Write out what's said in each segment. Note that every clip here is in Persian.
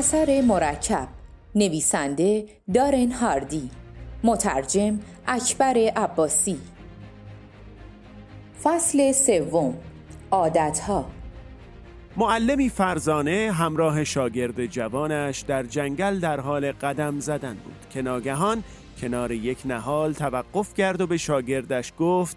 اثر مرکب. نویسنده دارن هاردی. مترجم اکبر عباسی. فصل سوم. عادتها. معلمی فرزانه همراه شاگرد جوانش در جنگل در حال قدم زدن بود که ناگهان کنار یک نهال توقف کرد و به شاگردش گفت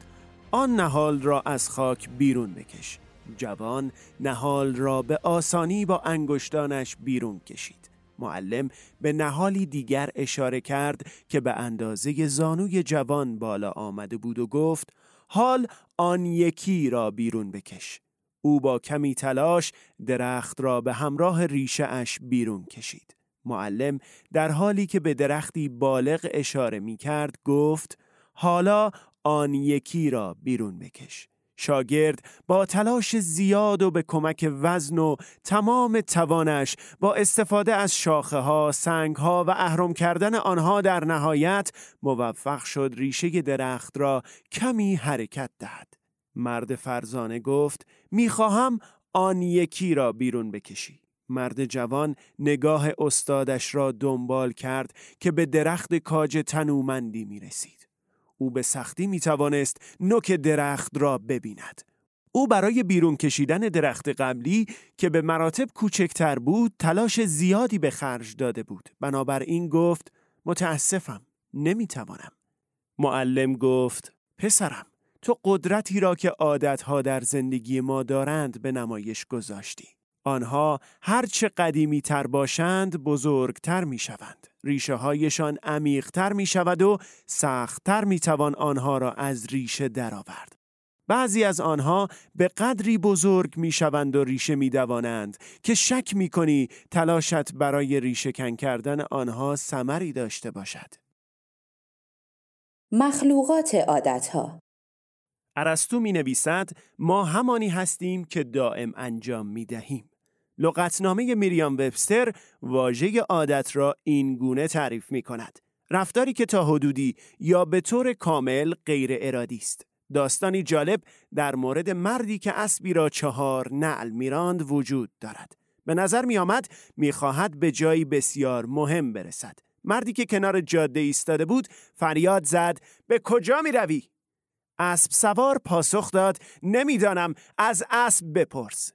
آن نهال را از خاک بیرون بکش. جوان نهال را به آسانی با انگشتانش بیرون کشید. معلم به نهالی دیگر اشاره کرد که به اندازه زانوی جوان بالا آمده بود و گفت حال آن یکی را بیرون بکش. او با کمی تلاش درخت را به همراه ریشه اش بیرون کشید. معلم در حالی که به درختی بالغ اشاره می کرد گفت حالا آن یکی را بیرون بکش. شاگرد با تلاش زیاد و به کمک وزن و تمام توانش با استفاده از شاخه ها، سنگ ها و اهرم کردن آنها در نهایت موفق شد ریشه درخت را کمی حرکت دهد. مرد فرزانه گفت می‌خواهم آن یکی را بیرون بکشی. مرد جوان نگاه استادش را دنبال کرد که به درخت کاج تنومندی می رسید. او به سختی می توانست نوک درخت را ببیند. او برای بیرون کشیدن درخت قبلی که به مراتب کوچکتر بود تلاش زیادی به خرج داده بود. بنابراین گفت متاسفم نمی‌توانم. معلم گفت پسرم تو قدرتی را که عادتها در زندگی ما دارند به نمایش گذاشتی. آنها هرچه قدیمی تر باشند بزرگتر می شوند. ریشه هایشان عمیقتر می شود و سختتر می توان آنها را از ریشه درآورد. بعضی از آنها به قدری بزرگ می شوند و ریشه می دوانند که شک می کنی تلاشت برای ریشه کن کردن آنها سمری داشته باشد. مخلوقات عادتها ارسطو می نویسد ما همانی هستیم که دائم انجام می دهیم. لغتنامه میریام وبستر واژه عادت را این گونه تعریف می کند. رفتاری که تا حدودی یا به طور کامل غیر ارادی است. داستانی جالب در مورد مردی که اسبی را چهار نعل میراند وجود دارد. به نظر می آمد می خواهد به جایی بسیار مهم برسد. مردی که کنار جاده ایستاده بود فریاد زد به کجا می روی؟ اسب سوار پاسخ داد نمی‌دانم از اسب بپرس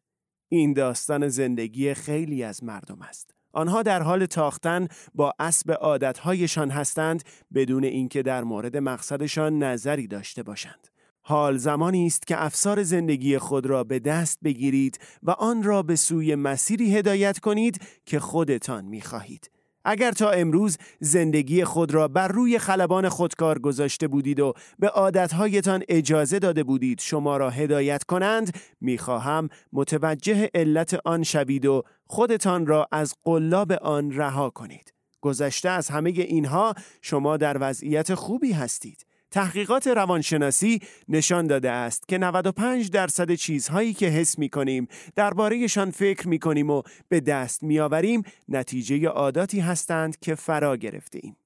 این داستان زندگی خیلی از مردم است. آنها در حال تاختن با اسب عادتهایشان هستند بدون اینکه در مورد مقصدشان نظری داشته باشند. حال زمانی است که افسار زندگی خود را به دست بگیرید و آن را به سوی مسیری هدایت کنید که خودتان می خواهید. اگر تا امروز زندگی خود را بر روی خلبان خودکار گذاشته بودید و به عادتهایتان اجازه داده بودید شما را هدایت کنند می‌خواهم متوجه علت آن شوید و خودتان را از قلاب آن رها کنید. گذشته از همه اینها شما در وضعیت خوبی هستید. تحقیقات روانشناسی نشان داده است که 95 درصد چیزهایی که حس می کنیم دربارهشان فکر می کنیم و به دست می آوریم نتیجه عاداتی هستند که فرا گرفته ایم.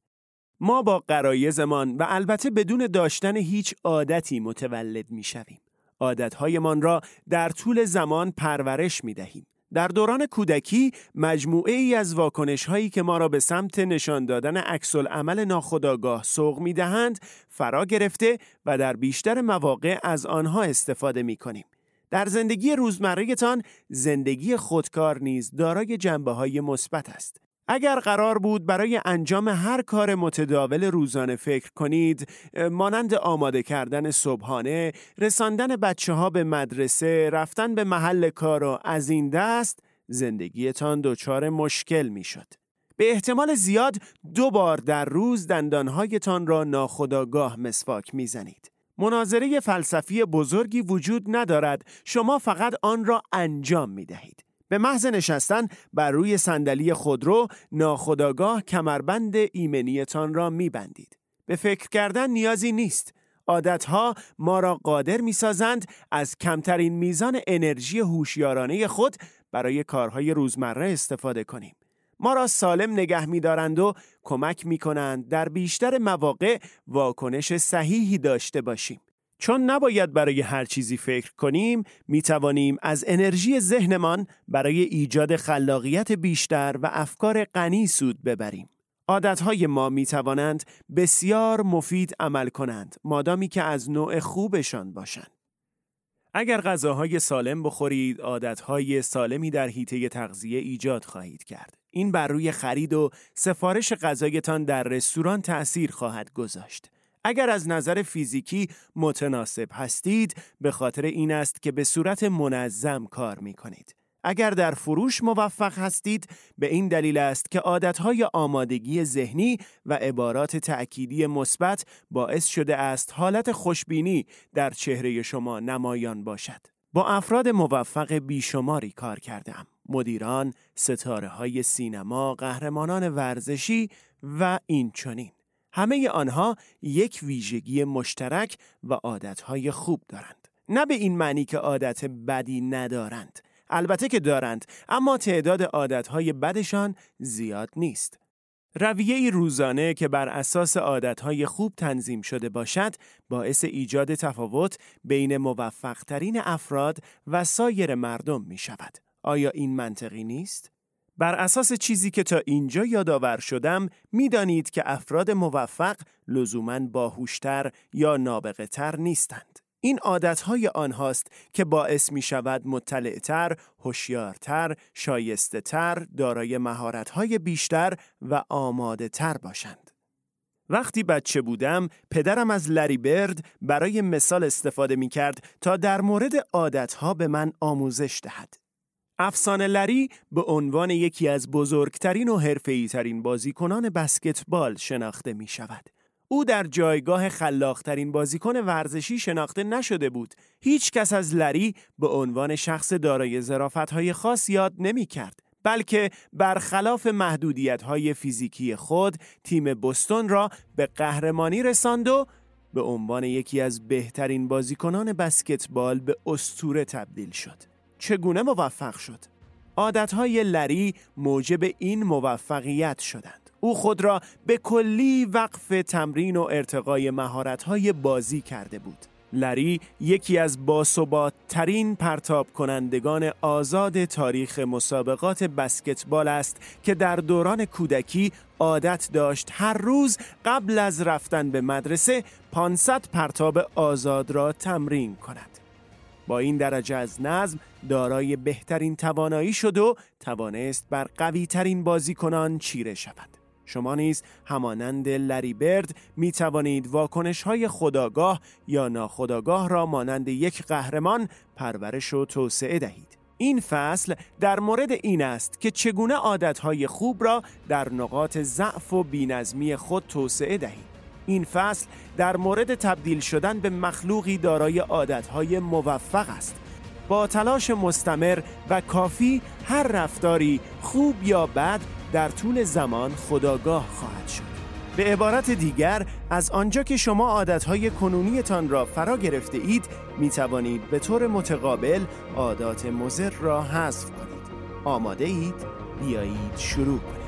ما با قرایزمان و البته بدون داشتن هیچ عادتی متولد می شویم. عادتهایمان را در طول زمان پرورش می دهیم. در دوران کودکی مجموعه ای از واکنش هایی که ما را به سمت نشان دادن عکس عمل ناخودآگاه سوق می دهند فرا گرفته و در بیشتر مواقع از آنها استفاده می کنیم. در زندگی روزمرهتان زندگی خودکار نیز دارای جنبه های مثبت است. اگر قرار بود برای انجام هر کار متداول روزانه فکر کنید مانند آماده کردن صبحانه، رساندن بچه ها به مدرسه، رفتن به محل کار و از این دست زندگیتان دچار مشکل می‌شد. به احتمال زیاد دو بار در روز دندانهایتان را ناخداگاه مسواک می‌زنید. مناظره فلسفی بزرگی وجود ندارد شما فقط آن را انجام می دهید. به محض نشستن بر روی صندلی خودرو ناخداگاه کمربند ایمنیتان را میبندید. به فکر کردن نیازی نیست. عادتها ما را قادر می‌سازند از کمترین میزان انرژی هوشیارانه خود برای کارهای روزمره استفاده کنیم. ما را سالم نگه میدارند و کمک می کنند در بیشتر مواقع واکنش صحیحی داشته باشیم. چون نباید برای هر چیزی فکر کنیم می توانیم از انرژی ذهنمان برای ایجاد خلاقیت بیشتر و افکار غنی سود ببریم. عادتهای ما می توانند بسیار مفید عمل کنند مادامی که از نوع خوبشان باشند. اگر غذاهای سالم بخورید، عادتهای سالمی در حیطه تغذیه ایجاد خواهید کرد. این بر روی خرید و سفارش غذایتان در رستوران تأثیر خواهد گذاشت. اگر از نظر فیزیکی متناسب هستید به خاطر این است که به صورت منظم کار می کنید. اگر در فروش موفق هستید به این دلیل است که عادتهای آمادگی ذهنی و عبارات تأکیدی مثبت باعث شده است حالت خوشبینی در چهره شما نمایان باشد. با افراد موفق بیشماری کار کردم. مدیران، ستاره های سینما، قهرمانان ورزشی و این چنین. همه آنها یک ویژگی مشترک و عادتهای خوب دارند. نه به این معنی که عادت بدی ندارند. البته که دارند اما تعداد عادتهای بدشان زیاد نیست. رویه روزانه که بر اساس عادتهای خوب تنظیم شده باشد باعث ایجاد تفاوت بین موفقترین افراد و سایر مردم می شود. آیا این منطقی نیست؟ بر اساس چیزی که تا اینجا یادآور شدم می‌دانید که افراد موفق لزوما باهوشتر یا نابغه تر نیستند. این عادتهای آنهاست که باعث می شود مطلعتر، هوشیارتر، شایسته تر، دارای مهارت‌های بیشتر و آماده تر باشند. وقتی بچه بودم پدرم از لری برد برای مثال استفاده می کرد تا در مورد عادتها به من آموزش دهد. افسانه لری به عنوان یکی از بزرگترین و حرفه‌ای ترین بازیکنان بسکتبال شناخته می شود. او در جایگاه خلاقترین بازیکن ورزشی شناخته نشده بود. هیچ کس از لری به عنوان شخص دارای های خاص یاد نمی کرد. بلکه برخلاف محدودیت های فیزیکی خود تیم بستون را به قهرمانی رساند و به عنوان یکی از بهترین بازیکنان بسکتبال به استوره تبدیل شد. چگونه موفق شد؟ عادتهای لری موجب این موفقیت شدند. او خود را به کلی وقف تمرین و ارتقای مهارت‌های بازی کرده بود. لری یکی از باثبات ترین پرتاب کنندگان آزاد تاریخ مسابقات بسکتبال است که در دوران کودکی عادت داشت هر روز قبل از رفتن به مدرسه 500 پرتاب آزاد را تمرین کند. با این درجه از نظم دارای بهترین توانایی شد و توانست بر قوی ترین بازیکنان چیره شود. شما نیز همانند لری برد می توانید واکنش های خداگاه یا ناخداگاه را مانند یک قهرمان پرورش و توسعه دهید. این فصل در مورد این است که چگونه عادتهای خوب را در نقاط ضعف و بینظمی خود توسعه دهید. این فصل در مورد تبدیل شدن به مخلوقی دارای عادتهای موفق است. با تلاش مستمر و کافی هر رفتاری خوب یا بد در طول زمان خداگاه خواهد شد به عبارت دیگر از آنجا که شما عادتهای کنونیتان را فرا گرفته اید می توانید به طور متقابل عادات مزر را حذف کنید آماده اید؟ بیایید شروع کنید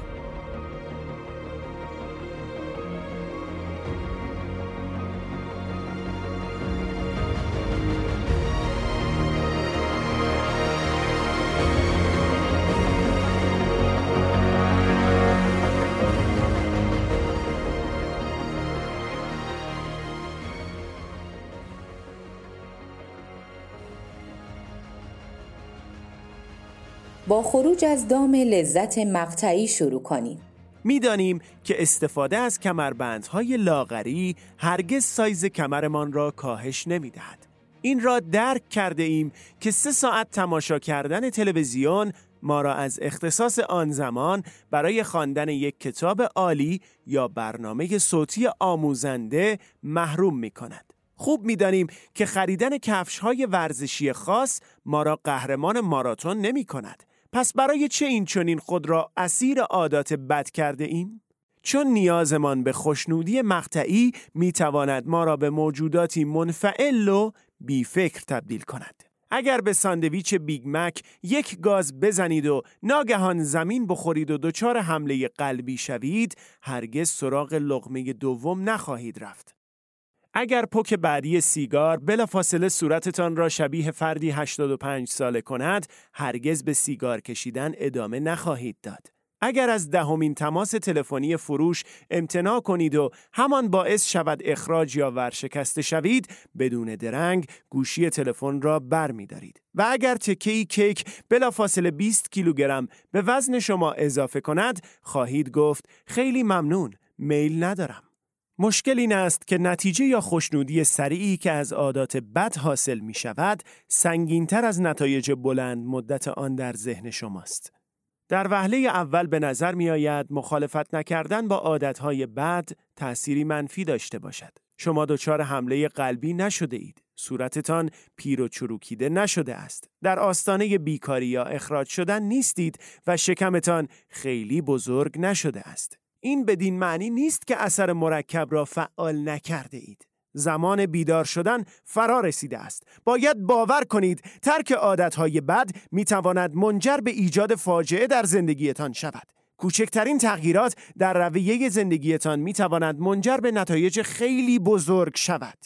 خروج از دام لذت مقطعی شروع کنیم. می‌دانیم که استفاده از کمربندهای لاغری هرگز سایز کمرمان را کاهش نمی‌دهد. این را درک کرده ایم که سه ساعت تماشا کردن تلویزیون ما را از اختصاص آن زمان برای خواندن یک کتاب عالی یا برنامه صوتی آموزنده محروم می کند. خوب می‌دانیم که خریدن کفش های ورزشی خاص ما را قهرمان ماراتون نمی کند پس برای چه این چنین خود را اسیر عادات بد کرده ایم؟ چون نیازمان به خوشنودی مقطعی می‌تواند ما را به موجوداتی منفعل و بیفکر تبدیل کند. اگر به ساندویچ Big Mac یک گاز بزنید و ناگهان زمین بخورید و دچار حمله قلبی شوید هرگز سراغ لقمه دوم نخواهید رفت اگر پک بعدی سیگار بلافاصله صورتتان را شبیه فردی 85 ساله کند، هرگز به سیگار کشیدن ادامه نخواهید داد. اگر از دهمین تماس تلفنی فروش امتناع کنید و همان باعث شود اخراج یا ورشکسته شوید بدون درنگ گوشی تلفن را بر می دارید. و اگر تکی کیک بلافاصله 20 کیلوگرم به وزن شما اضافه کند خواهید گفت خیلی ممنون میل ندارم مشکل این است که نتیجه یا خوشنودی سریعی که از عادات بد حاصل می شود سنگینتر از نتایج بلند مدت آن در ذهن شماست. در وهله اول به نظر می آید مخالفت نکردن با عادتهای بد تأثیری منفی داشته باشد. شما دچار حمله قلبی نشده اید. صورتتان پیر و چروکیده نشده است. در آستانه بیکاری یا اخراج شدن نیستید و شکمتان خیلی بزرگ نشده است. این بدین معنی نیست که اثر مرکب را فعال نکرده اید. زمان بیدار شدن فرا رسیده است. باید باور کنید ترک عادتهای بد می تواند منجر به ایجاد فاجعه در زندگیتان شود. کوچکترین تغییرات در رویه زندگیتان می تواند منجر به نتایج خیلی بزرگ شود.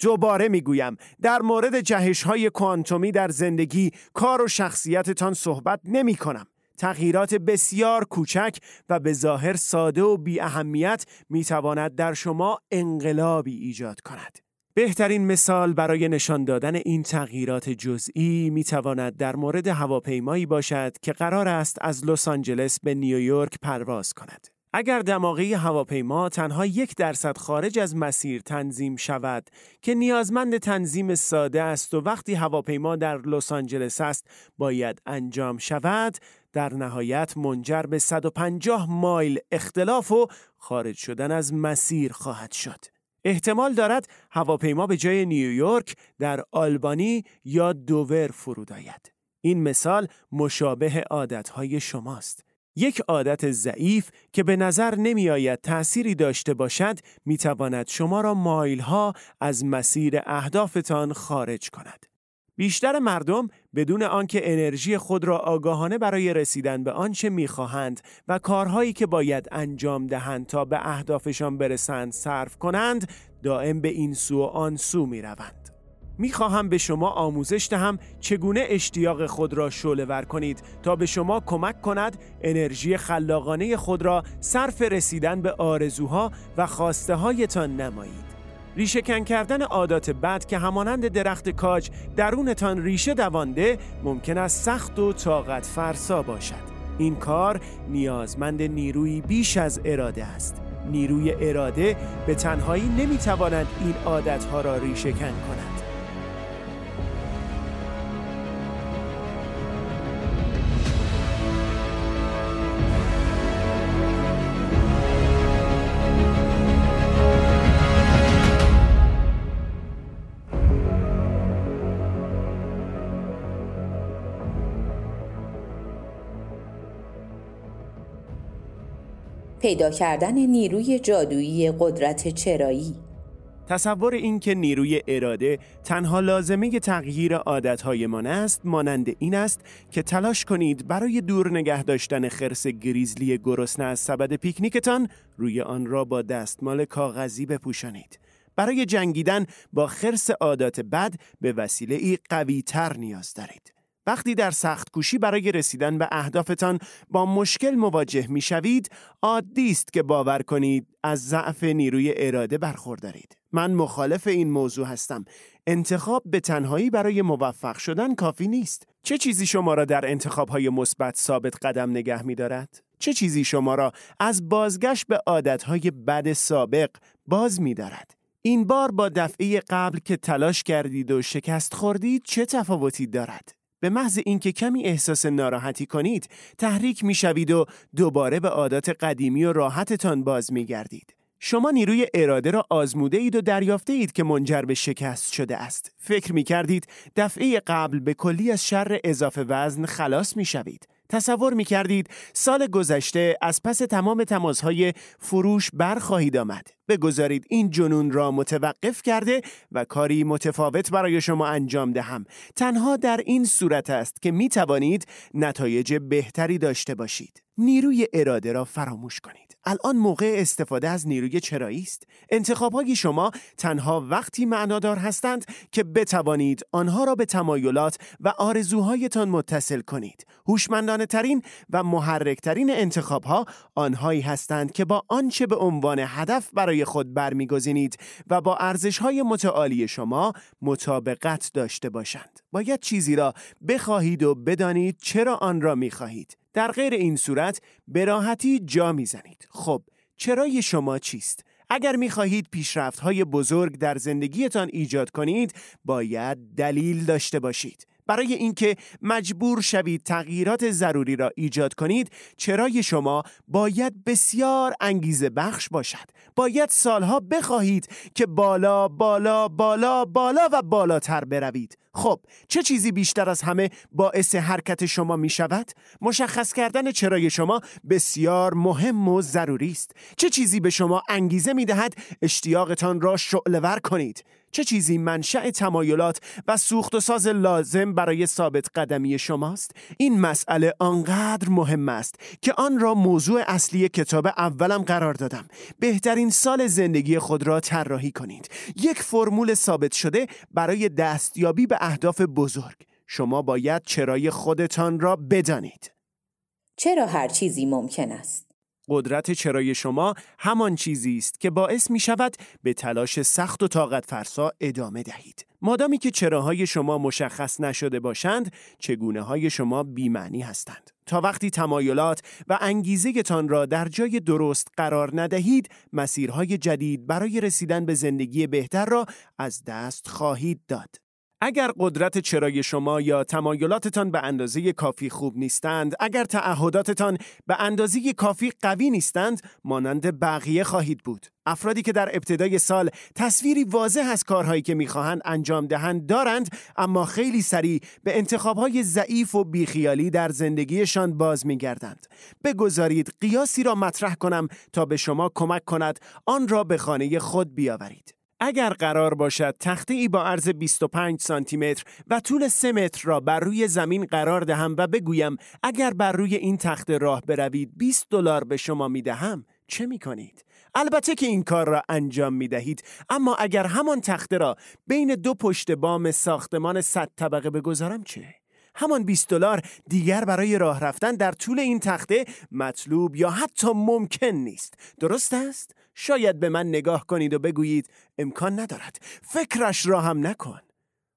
دوباره می‌گویم در مورد جهش های کوانتومی در زندگی کار و شخصیتتان صحبت نمی کنم. تغییرات بسیار کوچک و به ظاهر ساده و بی اهمیت می تواند در شما انقلابی ایجاد کند. بهترین مثال برای نشان دادن این تغییرات جزئی می تواند در مورد هواپیمایی باشد که قرار است از لس آنجلس به نیویورک پرواز کند. اگر دماغه هواپیما تنها یک درصد خارج از مسیر تنظیم شود که نیازمند تنظیم ساده است و وقتی هواپیما در لس آنجلس است باید انجام شود در نهایت منجر به 150 مایل اختلاف و خارج شدن از مسیر خواهد شد. احتمال دارد هواپیما به جای نیویورک در آلبانی یا دوور فرود آید. این مثال مشابه عادتهای شماست. یک عادت ضعیف که به نظر نمی آید تأثیری داشته باشد می تواند شما را مایل ها از مسیر اهدافتان خارج کند. بیشتر مردم بدون آنکه انرژی خود را آگاهانه برای رسیدن به آنچه می‌خواهند و کارهایی که باید انجام دهند تا به اهدافشان برسند صرف کنند دائم به این سو و آن سو می‌روند می‌خواهم به شما آموزش دهم چگونه اشتیاق خود را شعله ور کنید تا به شما کمک کند انرژی خلاقانه خود را صرف رسیدن به آرزوها و خواسته هایتان نمایید. ریشه کردن عادات بد که همانند درخت کاج درونتان ریشه دوانده ممکن است سخت و طاقت فرسا باشد. این کار نیازمند نیروی بیش از اراده است. نیروی اراده به تنهایی نمی‌تواند این عادتها را ریشه کند. پیدا کردن نیروی جادویی قدرت چرایی. تصور اینکه نیروی اراده تنها لازمه تغییر عادتهایمان است مانند این است که تلاش کنید برای دور نگه داشتن خرس گریزلی گرسنه از سبد پیکنیکتان روی آن را با دستمال کاغذی بپوشانید. برای جنگیدن با خرس عادات بد به وسیله ای قوی تر نیاز دارید. وقتی در سخت کوشی برای رسیدن به اهدافتان با مشکل مواجه می شوید، عادی است که باور کنید از ضعف نیروی اراده برخوردارید. من مخالف این موضوع هستم. انتخاب به تنهایی برای موفق شدن کافی نیست. چه چیزی شما را در انتخابهای مثبت ثابت قدم نگه می دارد؟ چه چیزی شما را از بازگشت به عادتهای بد سابق باز می دارد؟ این بار با دفعه قبل که تلاش کردید و شکست خوردید چه تفاوتی دارد؟ به محض اینکه کمی احساس ناراحتی کنید تحریک می‌شوید و دوباره به عادات قدیمی و راحتتان باز میگردید شما نیروی اراده را آزموده اید و دریافته اید که منجر به شکست شده است. فکر می کردید دفعه قبل به کلی از شر اضافه وزن خلاص می شوید. تصور می کردید سال گذشته از پس تمام تماسهای فروش برخواهید آمد. بگذارید این جنون را متوقف کرده و کاری متفاوت برای شما انجام دهم. تنها در این صورت است که می توانید نتایج بهتری داشته باشید. نیروی اراده را فراموش کنید. الان موقع استفاده از نیروی چرایی است. انتخابهای شما تنها وقتی معنادار هستند که بتوانید آنها را به تمایلات و آرزوهایتان متصل کنید. هوشمندانه ترین و محرک ترین انتخابها آنهایی هستند که با آنچه به عنوان هدف برای خود برمیگزینید و با ارزشهای متعالی شما مطابقت داشته باشند. باید چیزی را بخواهید و بدانید چرا آن را می‌خواهید. در غیر این صورت به راحتی جا می‌زنید. خب چرای شما چیست؟ اگر می‌خواهید پیشرفت های بزرگ در زندگیتان ایجاد کنید باید دلیل داشته باشید برای اینکه مجبور شوید تغییرات ضروری را ایجاد کنید چرای شما باید بسیار انگیزه بخش باشد. باید سالها بخواهید که بالا بالا بالا بالا و بالاتر بروید. خب چه چیزی بیشتر از همه باعث حرکت شما می شود؟ مشخص کردن چرای شما بسیار مهم و ضروری است. چه چیزی به شما انگیزه می دهد اشتیاقتان را شعلور کنید. چه چیزی منشأ تمایلات و سوخت و ساز لازم برای ثابت قدمی شماست؟ این مسئله آنقدر مهم است که آن را موضوع اصلی کتاب اولم قرار دادم. بهترین سال زندگی خود را طراحی کنید. یک فرمول ثابت شده برای دستیابی به اهداف بزرگ. شما باید چرای خودتان را بدانید. چرا هر چیزی ممکن است؟ قدرت چرای شما همان چیزی است که باعث می شود به تلاش سخت و طاقت فرسا ادامه دهید. مادامی که چراهای شما مشخص نشده باشند، چگونه های شما بیمعنی هستند. تا وقتی تمایلات و انگیزه تان را در جای درست قرار ندهید، مسیرهای جدید برای رسیدن به زندگی بهتر را از دست خواهید داد. اگر قدرت چرای شما یا تمایلاتتان به اندازه کافی خوب نیستند، اگر تعهداتتان به اندازه کافی قوی نیستند، مانند بقیه خواهید بود. افرادی که در ابتدای سال تصویری واضح از کارهایی که می‌خواهند انجام دهند دارند اما خیلی سریع به انتخابهای ضعیف و بیخیالی در زندگیشان باز میگردند بگذارید قیاسی را مطرح کنم تا به شما کمک کند آن را به خانه خود بیاورید اگر قرار باشد تخته ای با عرض 25 سانتی متر و طول 3 متر را بر روی زمین قرار دهم و بگویم اگر بر روی این تخته راه بروید 20 دلار به شما می دهم چه می کنید؟ البته که این کار را انجام می دهید اما اگر همان تخته را بین دو پشت بام ساختمان 100 طبقه بگذارم چه؟ همان 20 دلار دیگر برای راه رفتن در طول این تخته مطلوب یا حتی ممکن نیست درست است شاید به من نگاه کنید و بگویید امکان ندارد. فکرش را هم نکن.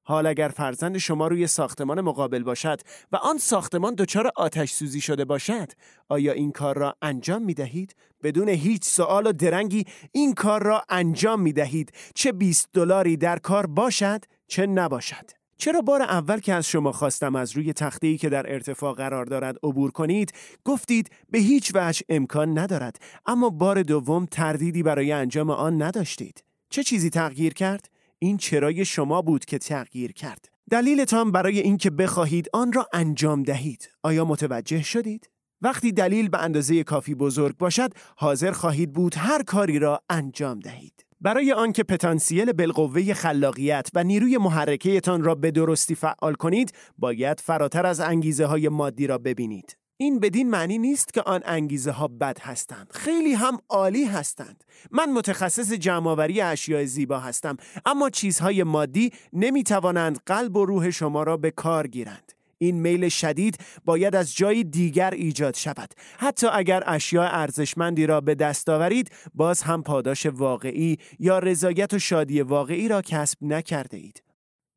حال اگر فرزند شما روی ساختمان مقابل باشد و آن ساختمان دچار آتش سوزی شده باشد آیا این کار را انجام می دهید؟ بدون هیچ سوال و درنگی این کار را انجام می دهید. چه 20 دلاری در کار باشد چه نباشد. چرا بار اول که از شما خواستم از روی تخته که در ارتفاع قرار دارد عبور کنید گفتید به هیچ وجه امکان ندارد اما بار دوم تردیدی برای انجام آن نداشتید. چه چیزی تغییر کرد؟ این چرای شما بود که تغییر کرد. دلیلتان برای اینکه بخواهید آن را انجام دهید. آیا متوجه شدید؟ وقتی دلیل به اندازه کافی بزرگ باشد حاضر خواهید بود هر کاری را انجام دهید. برای آنکه پتانسیل بالقوه خلاقیت و نیروی محرکهتان را به درستی فعال کنید باید فراتر از انگیزه های مادی را ببینید. این بدین معنی نیست که آن انگیزه ها بد هستند. خیلی هم عالی هستند. من متخصص جمعآوری اشیاء زیبا هستم اما چیزهای مادی نمی توانند قلب و روح شما را به کار گیرند. این میل شدید باید از جای دیگر ایجاد شود حتی اگر اشیاء ارزشمندی را به دست آورید باز هم پاداش واقعی یا رضایت و شادی واقعی را کسب نکرده اید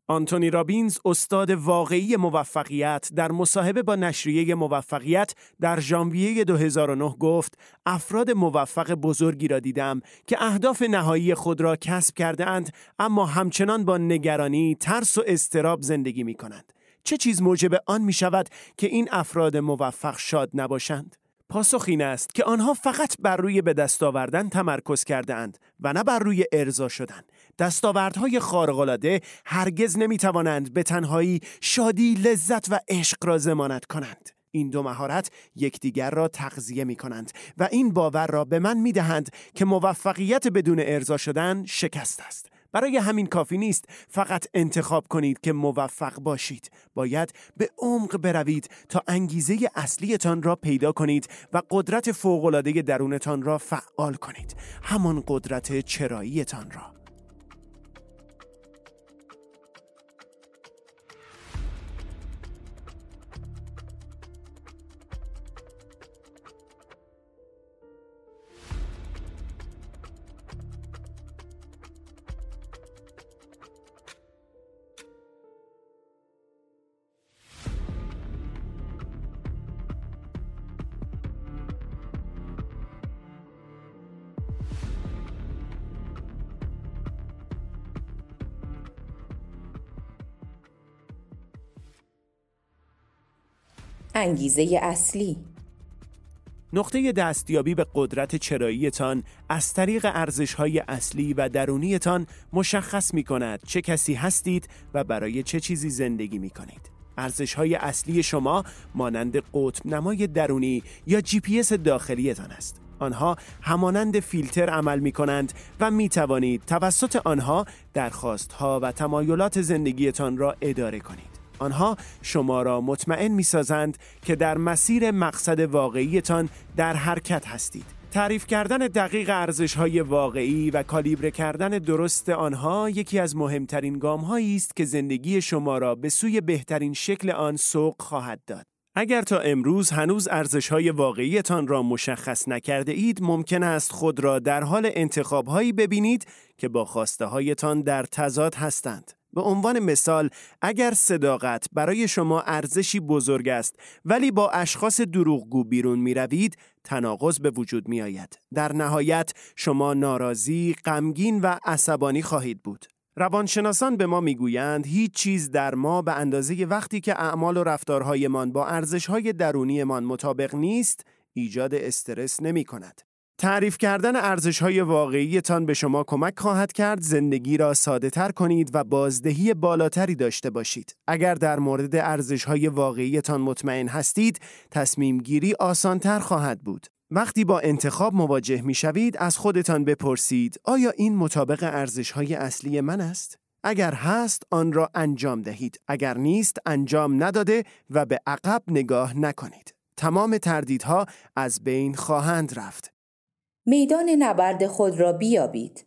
آنتونی رابینز استاد واقعی موفقیت در مصاحبه با نشریه موفقیت در ژانویه 2009 گفت افراد موفق بزرگی را دیدم که اهداف نهایی خود را کسب کرده اند اما همچنان با نگرانی، ترس و استراب زندگی می کنند. چه چیز موجب آن می شود که این افراد موفق شاد نباشند؟ پاسخ این است که آنها فقط بر روی به دست آوردن تمرکز کرده اند و نه بر روی ارضا شدن. دستاوردهای خارق‌العاده هرگز نمی توانند به تنهایی شادی، لذت و عشق را ضمانت کنند. این دو مهارت یکدیگر را تغذیه می کنند و این باور را به من می دهند که موفقیت بدون ارضا شدن شکست است. برای همین کافی نیست فقط انتخاب کنید که موفق باشید. باید به عمق بروید تا انگیزه اصلیتان را پیدا کنید و قدرت فوقالعاده درونتان را فعال کنید. همان قدرت چراییتان را. انگیزه اصلی نقطه دستیابی به قدرت چراییتان از طریق ارزشهای اصلی و درونیتان مشخص می کند چه کسی هستید و برای چه چیزی زندگی می کنید. ارزشهای اصلی شما مانند قطب نمای درونی یا جی پی اس داخلیتان است. آنها همانند فیلتر عمل می کنند و می توانید توسط آنها درخواستها و تمایلات زندگیتان را اداره کنید. آنها شما را مطمئن می سازند که در مسیر مقصد واقعیتان در حرکت هستید. تعریف کردن دقیق ارزش های واقعی و کالیبر کردن درست آنها یکی از مهمترین گام هایی است که زندگی شما را به سوی بهترین شکل آن سوق خواهد داد. اگر تا امروز هنوز ارزش های واقعیتان را مشخص نکرده اید ممکن است خود را در حال انتخاب هایی ببینید که با خواسته هایتان در تضاد هستند. به عنوان مثال اگر صداقت برای شما ارزشی بزرگ است ولی با اشخاص دروغگو بیرون می روید تناقض به وجود می آید. در نهایت شما ناراضی، غمگین و عصبانی خواهید بود. روانشناسان به ما می‌گویند هیچ چیز در ما به اندازه وقتی که اعمال و رفتارهایمان با ارزشهای درونیمان مطابق نیست ایجاد استرس نمی کند. تعریف کردن ارزش های واقعیتان به شما کمک خواهد کرد زندگی را ساده تر کنید و بازدهی بالاتری داشته باشید. اگر در مورد ارزش های واقعیتان مطمئن هستید، تصمیم گیری آسان تر خواهد بود. وقتی با انتخاب مواجه می شوید، از خودتان بپرسید آیا این مطابق ارزش های اصلی من است؟ اگر هست آن را انجام دهید. اگر نیست انجام نداده و به عقب نگاه نکنید. تمام تردیدها از بین خواهند رفت. میدان نبرد خود را بیابید.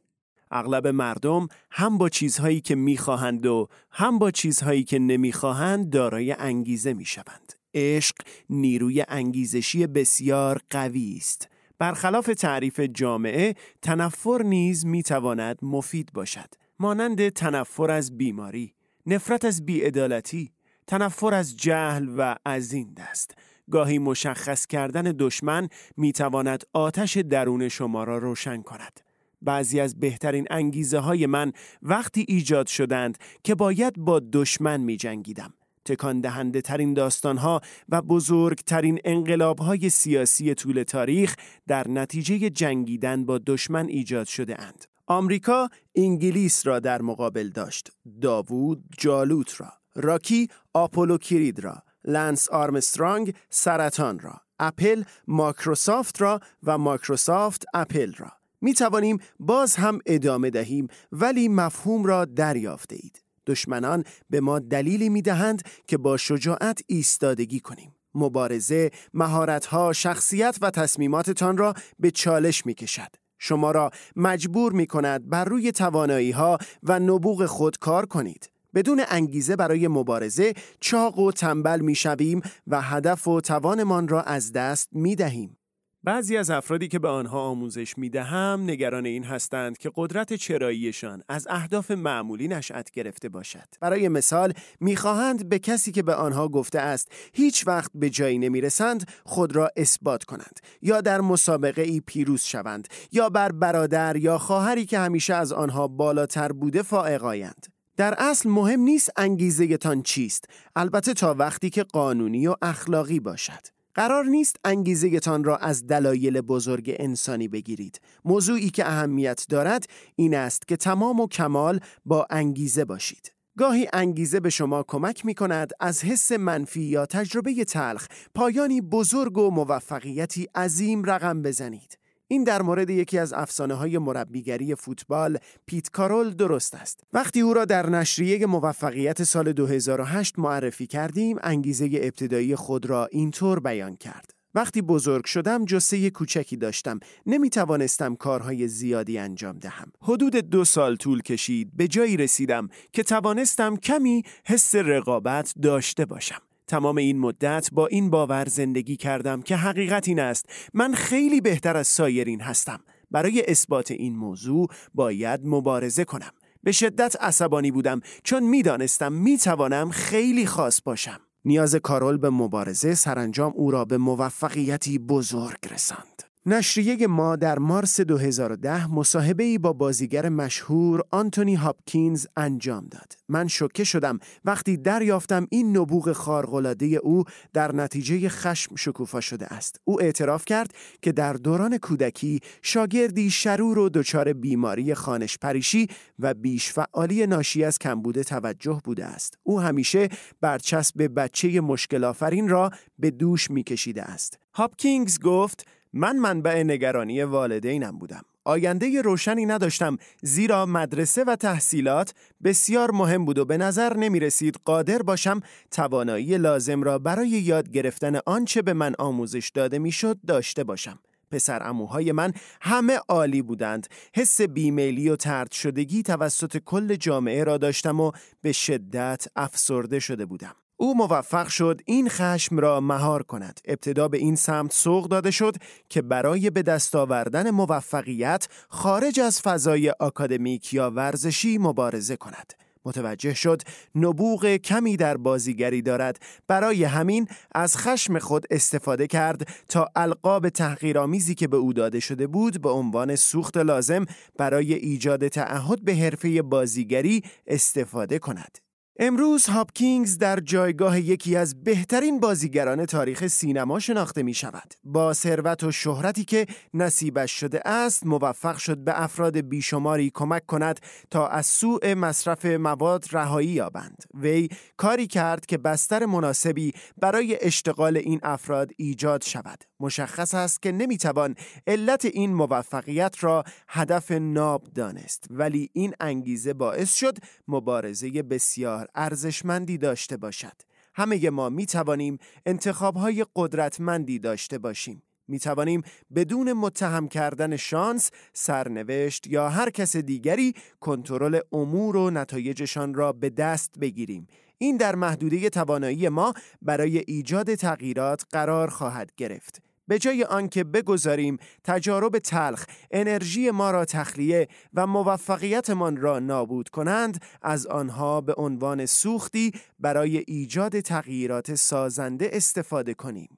اغلب مردم هم با چیزهایی که می‌خواهند و هم با چیزهایی که نمی‌خواهند دارای انگیزه می‌شوند. عشق نیروی انگیزشی بسیار قوی است. برخلاف تعریف جامعه، تنفر نیز می‌تواند مفید باشد. مانند تنفر از بیماری، نفرت از بیعدالتی، تنفر از جهل و از این دست. گاهی مشخص کردن دشمن می تواند آتش درون شما را روشن کند. بعضی از بهترین انگیزه های من وقتی ایجاد شدند که باید با دشمن می جنگیدم. تکان دهنده ترین داستان ها و بزرگترین انقلاب های سیاسی طول تاریخ در نتیجه جنگیدن با دشمن ایجاد شده اند. آمریکا انگلیس را در مقابل داشت. داوود جالوت را. راکی آپولو کیرید را. لنس آرمسترانگ سرطان را اپل مایکروسافت را و مایکروسافت اپل را می توانیم باز هم ادامه دهیم ولی مفهوم را دریافته اید دشمنان به ما دلیلی می دهند که با شجاعت ایستادگی کنیم مبارزه، مهارت‌ها، شخصیت و تصمیماتتان را به چالش می کشد. شما را مجبور می کند بر روی توانایی ها و نبوغ خود کار کنید. بدون انگیزه برای مبارزه چاق و تنبل می‌شویم و هدف و توانمان را از دست می دهیم. بعضی از افرادی که به آنها آموزش می دهم نگران این هستند که قدرت چراییشان از اهداف معمولی نشأت گرفته باشد. برای مثال می‌خواهند به کسی که به آنها گفته است هیچ وقت به جایی نمی رسند خود را اثبات کنند یا در مسابقه ای پیروز شوند یا بر برادر یا خواهری که همیشه از آنها بالاتر بوده فائقایند. در اصل مهم نیست انگیزه تان چیست. البته تا وقتی که قانونی و اخلاقی باشد. قرار نیست انگیزه تان را از دلایل بزرگ انسانی بگیرید. موضوعی که اهمیت دارد این است که تمام و کمال با انگیزه باشید. گاهی انگیزه به شما کمک می کند از حس منفی یا تجربه تلخ پایانی بزرگ و موفقیتی عظیم رقم بزنید. این در مورد یکی از افسانه های مربیگری فوتبال پیت کارول درست است. وقتی او را در نشریه موفقیت سال 2008 معرفی کردیم، انگیزه ابتدایی خود را اینطور بیان کرد. وقتی بزرگ شدم جسه کوچکی داشتم نمی توانستم کارهای زیادی انجام دهم حدود دو سال طول کشید به جایی رسیدم که توانستم کمی حس رقابت داشته باشم تمام این مدت با این باور زندگی کردم که حقیقت این است. من خیلی بهتر از سایرین هستم. برای اثبات این موضوع باید مبارزه کنم. به شدت عصبانی بودم. چون می‌دانستم می‌توانم خیلی خاص باشم. نیاز کارول به مبارزه سرانجام او را به موفقیتی بزرگ رساند. نشریه ما در مارس 2010 مصاحبه ای با بازیگر مشهور آنتونی هاپکینز انجام داد. من شوکه شدم وقتی دریافتم این نبوغ خارق‌العاده او در نتیجه خشم شکوفا شده است. او اعتراف کرد که در دوران کودکی شاگردی شرور و دچار بیماری خانش پریشی و بیش فعالی ناشی از کمبود توجه بوده است. او همیشه برچسب بچه مشکل آفرین را به دوش میکشیده است. هاپکینگز گفت من منبع نگرانی والدینم بودم. آینده روشنی نداشتم زیرا مدرسه و تحصیلات بسیار مهم بود و به نظر نمی رسید قادر باشم توانایی لازم را برای یاد گرفتن آنچه به من آموزش داده می‌شد داشته باشم. پسر اموهای من همه عالی بودند. حس بیمیلی و ترد شدگی توسط کل جامعه را داشتم و به شدت افسرده شده بودم. او موفق شد این خشم را مهار کند. ابتدا به این سمت سوق داده شد که برای به دست آوردن موفقیت خارج از فضای آکادمیک یا ورزشی مبارزه کند. متوجه شد نبوغ کمی در بازیگری دارد برای همین از خشم خود استفاده کرد تا القاب تحقیرآمیزی که به او داده شده بود به عنوان سوخت لازم برای ایجاد تعهد به حرفه بازیگری استفاده کند امروز هاپکینگز در جایگاه یکی از بهترین بازیگران تاریخ سینما شناخته می شود. با ثروت و شهرتی که نصیبش شده است، موفق شد به افراد بیشماری کمک کند تا از سوء مصرف مواد رهایی یابند. وی کاری کرد که بستر مناسبی برای اشتغال این افراد ایجاد شود. مشخص است که نمی‌توان علت این موفقیت را هدف ناب دانست ولی این انگیزه باعث شد مبارزه بسیار ارزشمندی داشته باشد همه ما می توانیم انتخاب های قدرتمندی داشته باشیم می توانیم بدون متهم کردن شانس، سرنوشت یا هر کس دیگری کنترل امور و نتایجشان را به دست بگیریم. این در محدوده توانایی ما برای ایجاد تغییرات قرار خواهد گرفت. به جای آنکه بگذاریم تجارب تلخ انرژی ما را تخلیه و موفقیتمان را نابود کنند از آنها به عنوان سوختی برای ایجاد تغییرات سازنده استفاده کنیم.